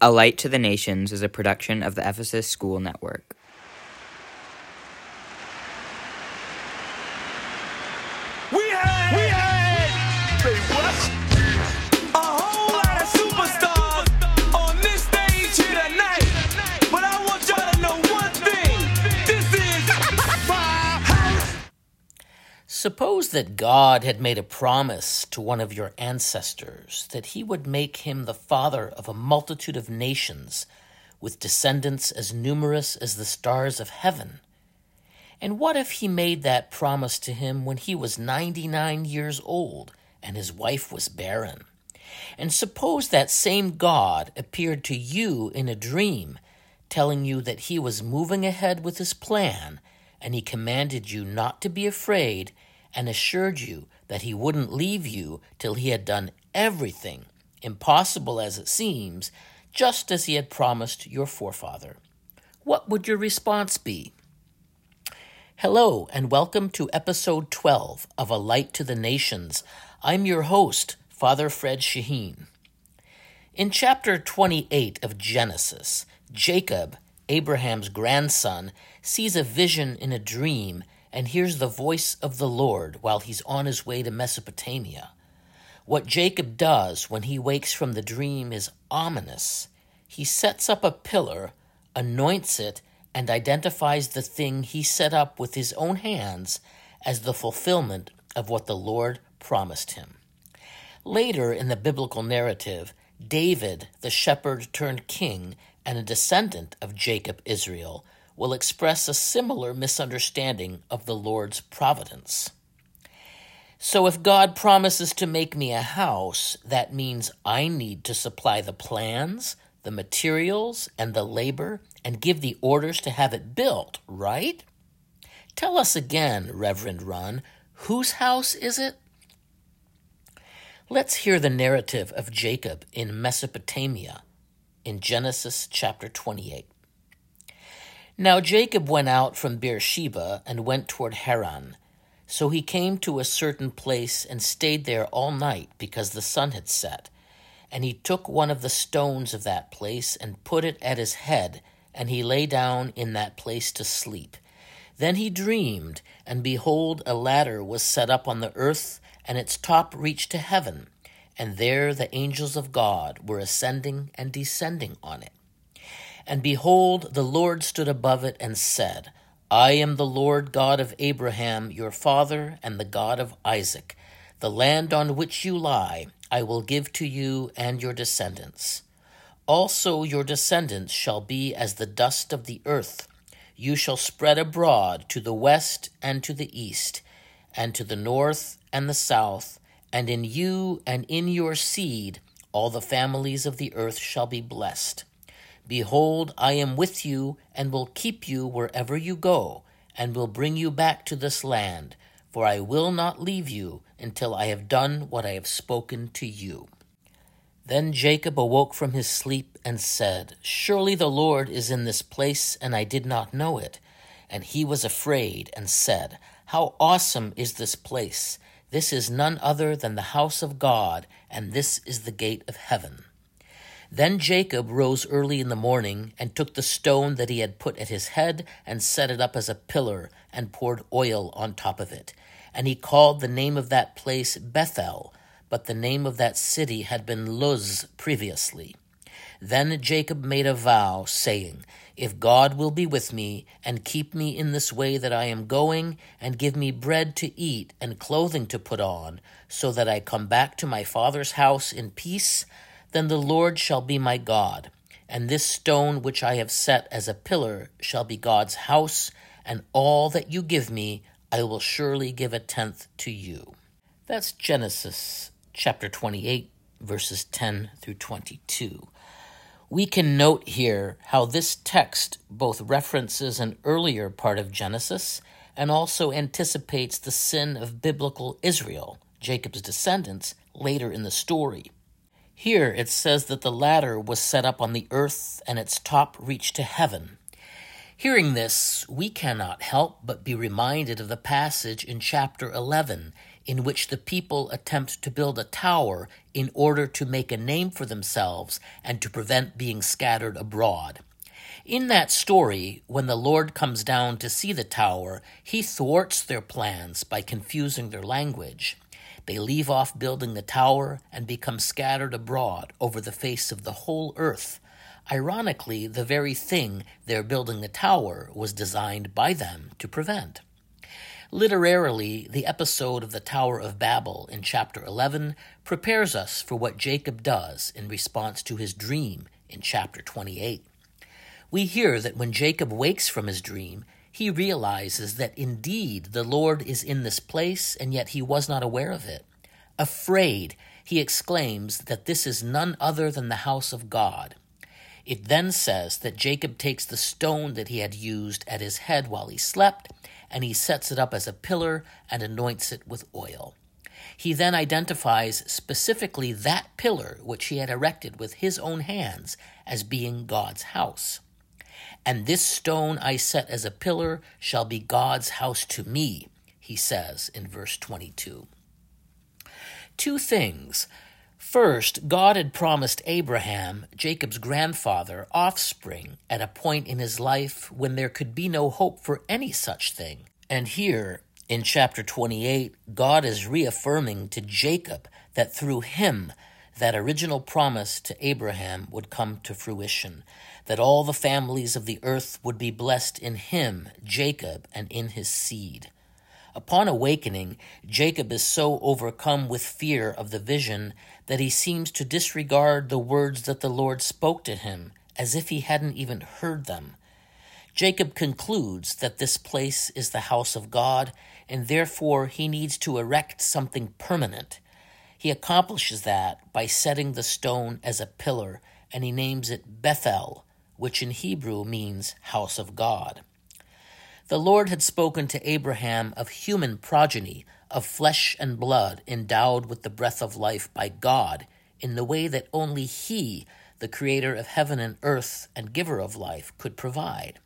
A Light to the Nations is a production of the Ephesus School Network. Suppose that God had made a promise to one of your ancestors that he would make him the father of a multitude of nations, with descendants as numerous as the stars of heaven. And what if he made that promise to him when he was 99 years old and his wife was barren? And suppose that same God appeared to you in a dream, telling you that he was moving ahead with his plan, and he commanded you not to be afraid and assured you that he wouldn't leave you till he had done everything, impossible as it seems, just as he had promised your forefather. What would your response be? Hello, and welcome to episode 12 of A Light to the Nations. I'm your host, Father Fred Shaheen. In chapter 28 of Genesis, Jacob, Abraham's grandson, sees a vision in a dream and hears the voice of the Lord while he's on his way to Mesopotamia. What Jacob does when he wakes from the dream is ominous. He sets up a pillar, anoints it, and identifies the thing he set up with his own hands as the fulfillment of what the Lord promised him. Later in the biblical narrative, David, the shepherd turned king and a descendant of Jacob Israel, will express a similar misunderstanding of the Lord's providence. So, if God promises to make me a house, that means I need to supply the plans, the materials, and the labor, and give the orders to have it built, right? Tell us again, Reverend Run, whose house is it? Let's hear the narrative of Jacob in Mesopotamia in Genesis chapter 28. Now Jacob went out from Beersheba and went toward Haran. So he came to a certain place and stayed there all night because the sun had set. And he took one of the stones of that place and put it at his head, and he lay down in that place to sleep. Then he dreamed, and behold, a ladder was set up on the earth, and its top reached to heaven, and there the angels of God were ascending and descending on it. And behold, the Lord stood above it and said, I am the Lord God of Abraham your father, and the God of Isaac. The land on which you lie I will give to you and your descendants. Also your descendants shall be as the dust of the earth. You shall spread abroad to the west and to the east, and to the north and the south, and in you and in your seed all the families of the earth shall be blessed. Behold, I am with you, and will keep you wherever you go, and will bring you back to this land, for I will not leave you until I have done what I have spoken to you. Then Jacob awoke from his sleep and said, Surely the Lord is in this place, and I did not know it. And he was afraid and said, How awesome is this place! This is none other than the house of God, and this is the gate of heaven. Then Jacob rose early in the morning and took the stone that he had put at his head and set it up as a pillar and poured oil on top of it. And he called the name of that place Bethel, but the name of that city had been Luz previously. Then Jacob made a vow, saying, If God will be with me, and keep me in this way that I am going, and give me bread to eat and clothing to put on, so that I come back to my father's house in peace, then the Lord shall be my God, and this stone which I have set as a pillar shall be God's house, and all that you give me I will surely give a tenth to you. That's Genesis chapter 28, verses 10 through 22. We can note here how this text both references an earlier part of Genesis and also anticipates the sin of biblical Israel, Jacob's descendants, later in the story. Here it says that the ladder was set up on the earth and its top reached to heaven. Hearing this, we cannot help but be reminded of the passage in chapter 11 in which the people attempt to build a tower in order to make a name for themselves and to prevent being scattered abroad. In that story, when the Lord comes down to see the tower, he thwarts their plans by confusing their language. They leave off building the tower and become scattered abroad over the face of the whole earth. Ironically, the very thing they're building the tower was designed by them to prevent. Literarily, the episode of the Tower of Babel in chapter 11 prepares us for what Jacob does in response to his dream in chapter 28. We hear that when Jacob wakes from his dream, he realizes that indeed the Lord is in this place, and yet he was not aware of it. Afraid, he exclaims that this is none other than the house of God. It then says that Jacob takes the stone that he had used at his head while he slept, and he sets it up as a pillar and anoints it with oil. He then identifies specifically that pillar which he had erected with his own hands as being God's house. And this stone I set as a pillar shall be God's house to me, he says in verse 22. Two things. First, God had promised Abraham, Jacob's grandfather, offspring at a point in his life when there could be no hope for any such thing. And here, in chapter 28, God is reaffirming to Jacob that through him, that original promise to Abraham would come to fruition, that all the families of the earth would be blessed in him, Jacob, and in his seed. Upon awakening, Jacob is so overcome with fear of the vision that he seems to disregard the words that the Lord spoke to him, as if he hadn't even heard them. Jacob concludes that this place is the house of God, and therefore he needs to erect something permanent. He accomplishes that by setting the stone as a pillar, and he names it Bethel, which in Hebrew means house of God. The Lord had spoken to Abraham of human progeny, of flesh and blood endowed with the breath of life by God, in the way that only He, the Creator of heaven and earth and giver of life, could provide.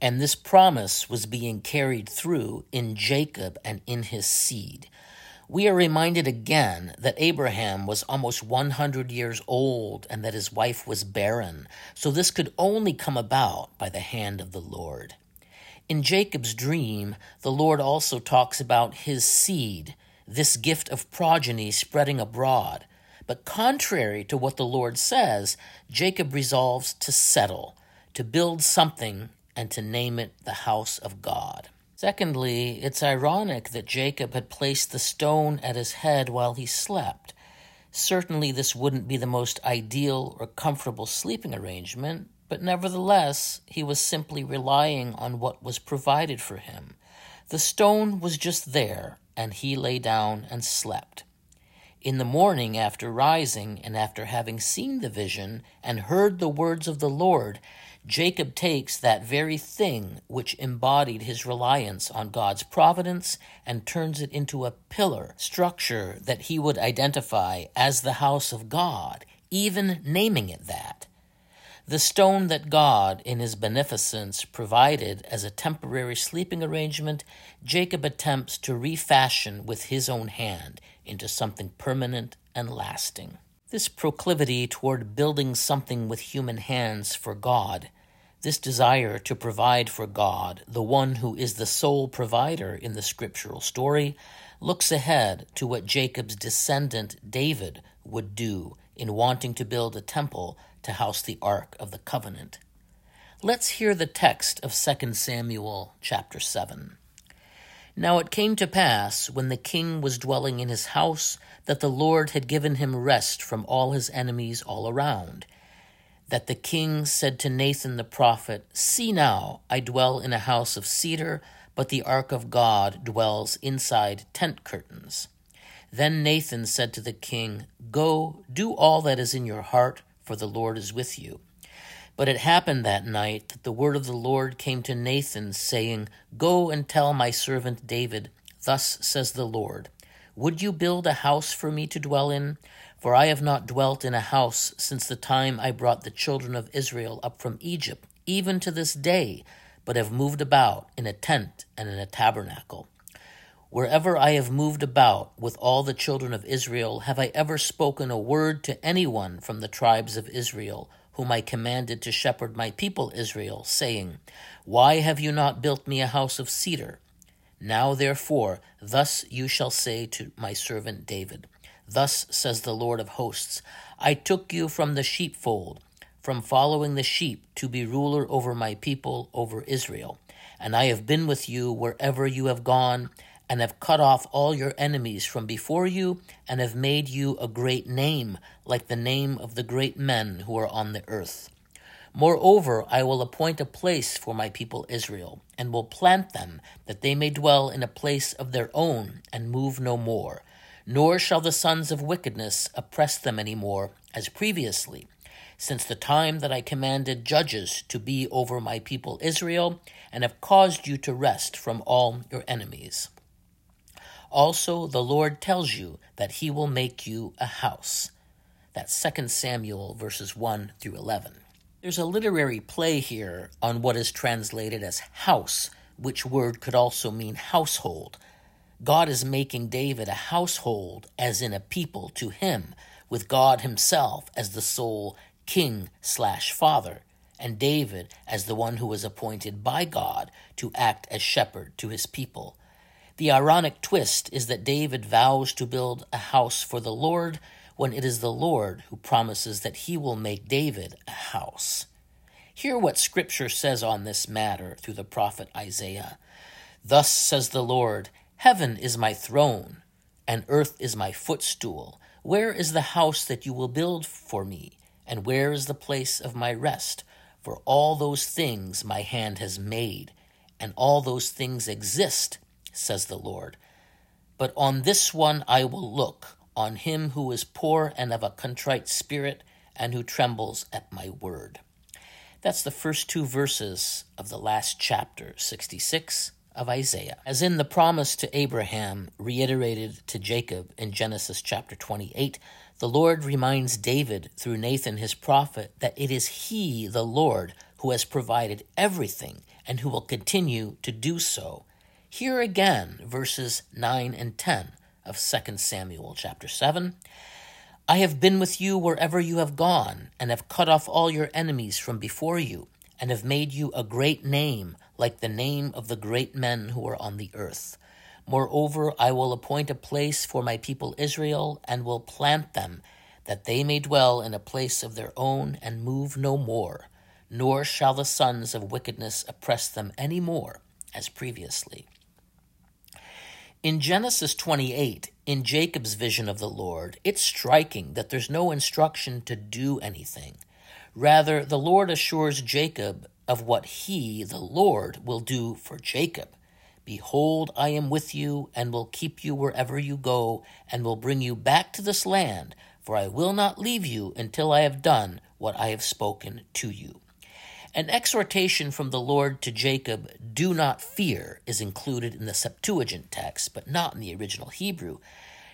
And this promise was being carried through in Jacob and in his seed. We are reminded again that Abraham was almost 100 years old and that his wife was barren, so this could only come about by the hand of the Lord. In Jacob's dream, the Lord also talks about his seed, this gift of progeny spreading abroad. But contrary to what the Lord says, Jacob resolves to settle, to build something, and to name it the house of God. Secondly, it's ironic that Jacob had placed the stone at his head while he slept. Certainly, this wouldn't be the most ideal or comfortable sleeping arrangement, but nevertheless, he was simply relying on what was provided for him. The stone was just there, and he lay down and slept. In the morning, after rising, and after having seen the vision and heard the words of the Lord, Jacob takes that very thing which embodied his reliance on God's providence and turns it into a pillar structure that he would identify as the house of God, even naming it that. The stone that God, in his beneficence, provided as a temporary sleeping arrangement, Jacob attempts to refashion with his own hand into something permanent and lasting. This proclivity toward building something with human hands for God, this desire to provide for God, the one who is the sole provider in the scriptural story, looks ahead to what Jacob's descendant David would do in wanting to build a temple to house the Ark of the Covenant. Let's hear the text of 2 Samuel chapter 7. Now it came to pass, when the king was dwelling in his house, that the Lord had given him rest from all his enemies all around. That the king said to Nathan the prophet, See now, I dwell in a house of cedar, but the ark of God dwells inside tent curtains. Then Nathan said to the king, Go, do all that is in your heart, for the Lord is with you. But it happened that night that the word of the Lord came to Nathan, saying, Go and tell my servant David, Thus says the Lord, Would you build a house for me to dwell in? For I have not dwelt in a house since the time I brought the children of Israel up from Egypt, even to this day, but have moved about in a tent and in a tabernacle. Wherever I have moved about with all the children of Israel, have I ever spoken a word to anyone from the tribes of Israel, whom I commanded to shepherd my people Israel, saying, Why have you not built me a house of cedar? Now therefore, thus you shall say to my servant David, Thus says the Lord of hosts, I took you from the sheepfold, from following the sheep, to be ruler over my people, over Israel. And I have been with you wherever you have gone, and have cut off all your enemies from before you, and have made you a great name, like the name of the great men who are on the earth. Moreover, I will appoint a place for my people Israel, and will plant them, that they may dwell in a place of their own, and move no more. Nor shall the sons of wickedness oppress them any more, as previously, since the time that I commanded judges to be over my people Israel, and have caused you to rest from all your enemies. Also, the Lord tells you that he will make you a house. That's 2 Samuel verses 1 through 11. There's a literary play here on what is translated as house, which word could also mean household. God is making David a household, as in a people to him, with God himself as the sole king slash father, and David as the one who was appointed by God to act as shepherd to his people. The ironic twist is that David vows to build a house for the Lord when it is the Lord who promises that he will make David a house. Hear what Scripture says on this matter through the prophet Isaiah. Thus says the Lord Heaven is my throne, and earth is my footstool. Where is the house that you will build for me? And where is the place of my rest? For all those things my hand has made, and all those things exist says the Lord. But on this one I will look, on him who is poor and of a contrite spirit, and who trembles at my word. That's the first two verses of the last chapter, 66 of Isaiah. As in the promise to Abraham, reiterated to Jacob in Genesis chapter 28, the Lord reminds David through Nathan his prophet that it is he, the Lord, who has provided everything and who will continue to do so here again, verses 9 and 10 of 2 Samuel chapter 7. I have been with you wherever you have gone, and have cut off all your enemies from before you, and have made you a great name, like the name of the great men who are on the earth. Moreover, I will appoint a place for my people Israel, and will plant them, that they may dwell in a place of their own, and move no more, nor shall the sons of wickedness oppress them any more, as previously. In Genesis 28, in Jacob's vision of the Lord, it's striking that there's no instruction to do anything. Rather, the Lord assures Jacob of what he, the Lord, will do for Jacob. Behold, I am with you, and will keep you wherever you go, and will bring you back to this land, for I will not leave you until I have done what I have spoken to you. An exhortation from the Lord to Jacob, do not fear, is included in the Septuagint text, but not in the original Hebrew.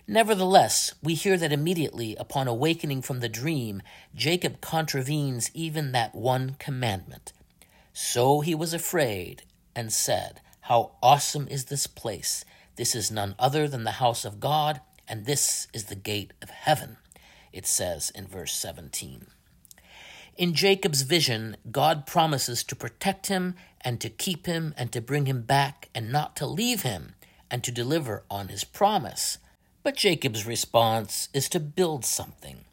Nevertheless, we hear that immediately upon awakening from the dream, Jacob contravenes even that one commandment. So he was afraid and said, How awesome is this place! This is none other than the house of God, and this is the gate of heaven, it says in verse 17. In Jacob's vision, God promises to protect him and to keep him and to bring him back and not to leave him and to deliver on his promise. But Jacob's response is to build something.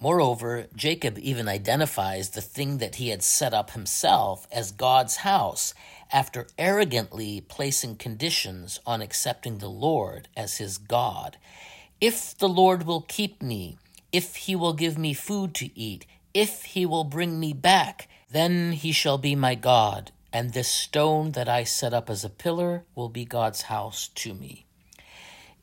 Moreover, Jacob even identifies the thing that he had set up himself as God's house after arrogantly placing conditions on accepting the Lord as his God. If the Lord will keep me, if he will give me food to eat, if he will bring me back, then he shall be my God, and this stone that I set up as a pillar will be God's house to me.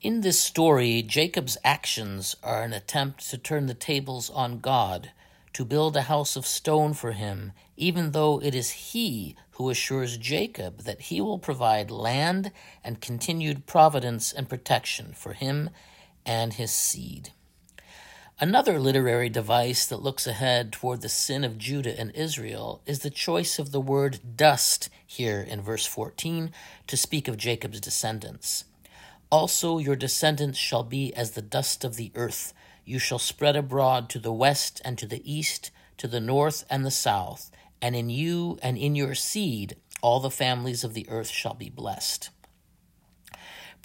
In this story, Jacob's actions are an attempt to turn the tables on God, to build a house of stone for him, even though it is he who assures Jacob that he will provide land and continued providence and protection for him and his seed. Another literary device that looks ahead toward the sin of Judah and Israel is the choice of the word dust here in verse 14 to speak of Jacob's descendants. Also your descendants shall be as the dust of the earth. You shall spread abroad to the west and to the east, to the north and the south, and in you and in your seed all the families of the earth shall be blessed.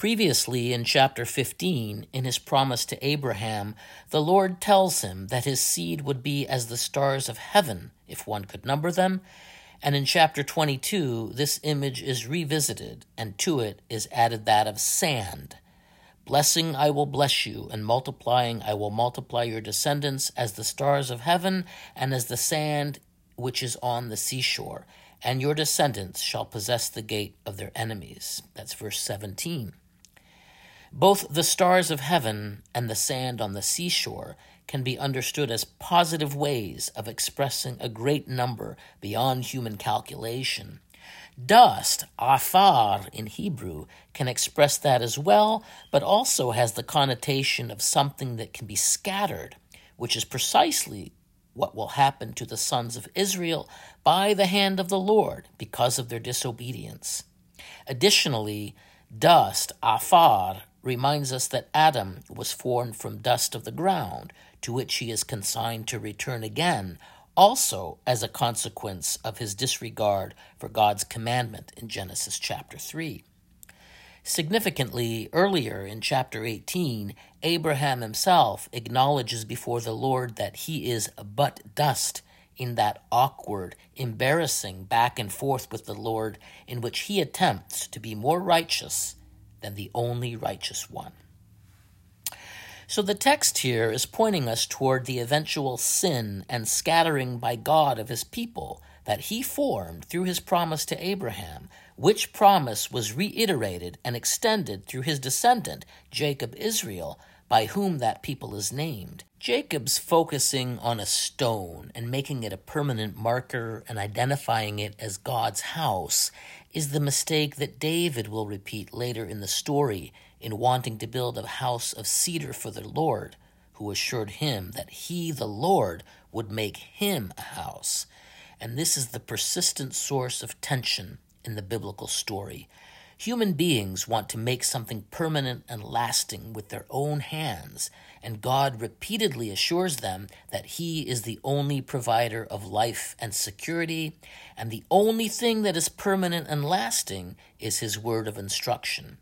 Previously, in chapter 15, in his promise to Abraham, the Lord tells him that his seed would be as the stars of heaven, if one could number them. And in chapter 22, this image is revisited, and to it is added that of sand. Blessing I will bless you, and multiplying I will multiply your descendants as the stars of heaven and as the sand which is on the seashore. And your descendants shall possess the gate of their enemies. That's verse 17. Both the stars of heaven and the sand on the seashore can be understood as positive ways of expressing a great number beyond human calculation. Dust, afar in Hebrew, can express that as well, but also has the connotation of something that can be scattered, which is precisely what will happen to the sons of Israel by the hand of the Lord because of their disobedience. Additionally, dust, afar, reminds us that Adam was formed from dust of the ground, to which he is consigned to return again, also as a consequence of his disregard for God's commandment in Genesis chapter 3. Significantly, earlier in chapter 18, Abraham himself acknowledges before the Lord that he is but dust in that awkward, embarrassing back and forth with the Lord in which he attempts to be more righteous than the only righteous one. So the text here is pointing us toward the eventual sin and scattering by God of his people that he formed through his promise to Abraham, which promise was reiterated and extended through his descendant, Jacob Israel, by whom that people is named. Jacob's focusing on a stone and making it a permanent marker and identifying it as God's house is the mistake that David will repeat later in the story in wanting to build a house of cedar for the Lord, who assured him that he, the Lord, would make him a house. And this is the persistent source of tension in the biblical story. Human beings want to make something permanent and lasting with their own hands, and God repeatedly assures them that He is the only provider of life and security, and the only thing that is permanent and lasting is His word of instruction.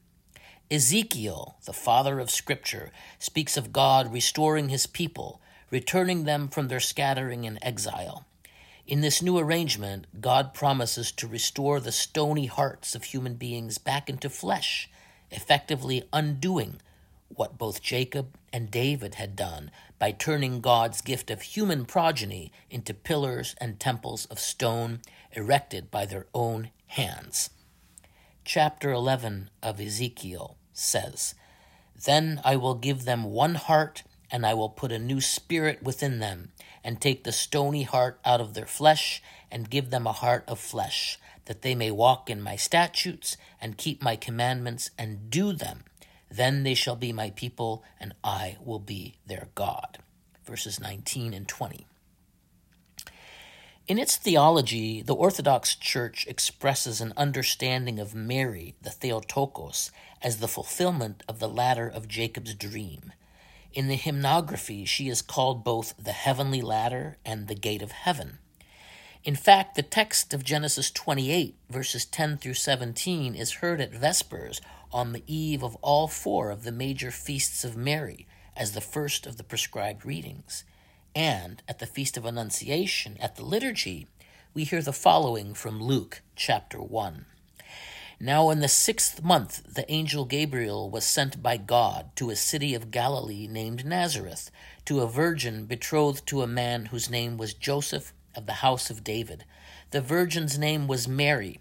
Ezekiel, the father of Scripture, speaks of God restoring His people, returning them from their scattering and exile. In this new arrangement, God promises to restore the stony hearts of human beings back into flesh, effectively undoing what both Jacob and David had done by turning God's gift of human progeny into pillars and temples of stone erected by their own hands. Chapter 11 of Ezekiel says, Then I will give them one heart, and I will put a new spirit within them and take the stony heart out of their flesh, and give them a heart of flesh, that they may walk in my statutes, and keep my commandments, and do them. Then they shall be my people, and I will be their God. Verses 19 and 20. In its theology, the Orthodox Church expresses an understanding of Mary, the Theotokos, as the fulfillment of the ladder of Jacob's dream. In the hymnography, she is called both the heavenly ladder and the gate of heaven. In fact, the text of Genesis 28, verses 10 through 17, is heard at Vespers on the eve of all four of the major feasts of Mary as the first of the prescribed readings. And at the Feast of Annunciation, at the liturgy, we hear the following from Luke chapter 1. Now, in the sixth month, the angel Gabriel was sent by God to a city of Galilee named Nazareth, to a virgin betrothed to a man whose name was Joseph of the house of David. The virgin's name was Mary,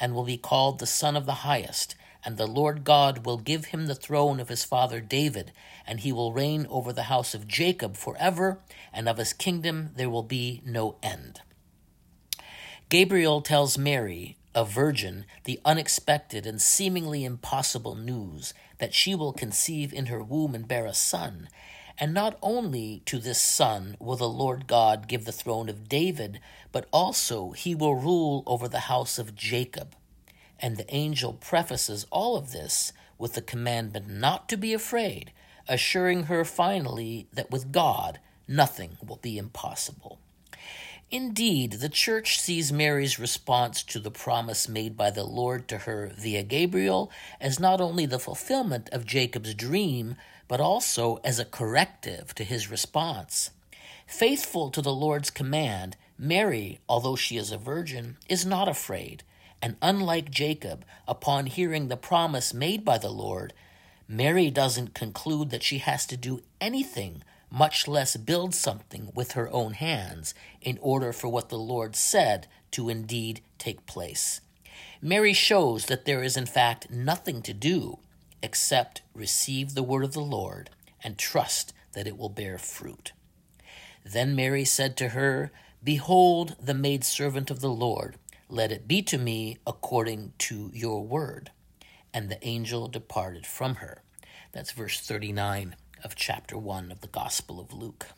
and will be called the Son of the Highest. and the Lord God will give him the throne of his father David, and he will reign over the house of Jacob forever, and of his kingdom there will be no end. Gabriel tells Mary, a virgin, the unexpected and seemingly impossible news that she will conceive in her womb and bear a son. And not only to this son will the Lord God give the throne of David, but also he will rule over the house of Jacob. And the angel prefaces all of this with the commandment not to be afraid, assuring her finally that with God nothing will be impossible. Indeed, the Church sees Mary's response to the promise made by the Lord to her via Gabriel as not only the fulfillment of Jacob's dream, but also as a corrective to his response. Faithful to the Lord's command, Mary, although she is a virgin, is not afraid, and unlike Jacob, upon hearing the promise made by the Lord, Mary doesn't conclude that she has to do anything much less build something with her own hands in order for what the Lord said to indeed take place. Mary shows that there is, in fact, nothing to do except receive the word of the Lord and trust that it will bear fruit. Then Mary said to her, Behold, the maidservant of the Lord, let it be to me according to your word. And the angel departed from her. That's verse 39 of chapter 1 of the Gospel of Luke.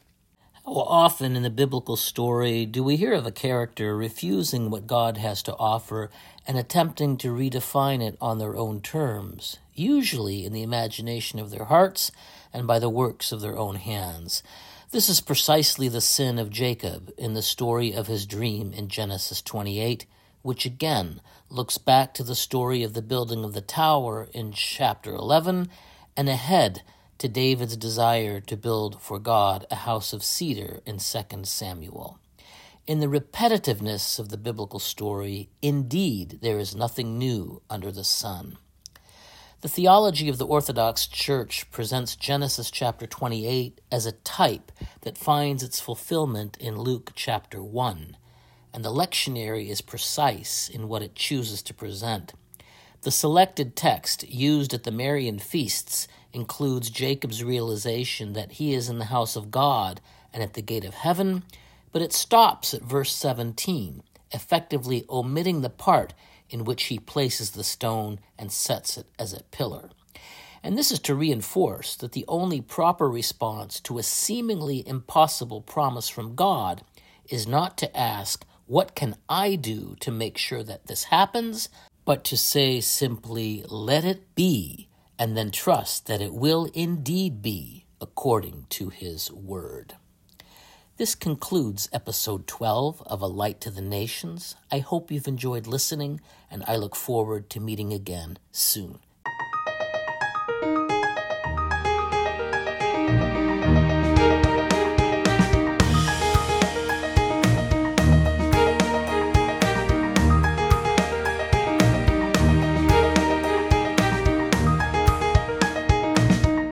How often in the biblical story do we hear of a character refusing what God has to offer and attempting to redefine it on their own terms, usually in the imagination of their hearts and by the works of their own hands? This is precisely the sin of Jacob in the story of his dream in Genesis 28, which again looks back to the story of the building of the tower in chapter 11 and ahead to David's desire to build for God a house of cedar in 2 Samuel. In the repetitiveness of the biblical story, indeed, there is nothing new under the sun. The theology of the Orthodox Church presents Genesis chapter 28 as a type that finds its fulfillment in Luke chapter 1, and the lectionary is precise in what it chooses to present. The selected text used at the Marian feasts includes Jacob's realization that he is in the house of God and at the gate of heaven, but it stops at verse 17, effectively omitting the part in which he places the stone and sets it as a pillar. And this is to reinforce that the only proper response to a seemingly impossible promise from God is not to ask, What can I do to make sure that this happens? But to say simply, Let it be and then trust that it will indeed be according to His Word. This concludes episode 12 of A Light to the Nations. I hope you've enjoyed listening, and I look forward to meeting again soon.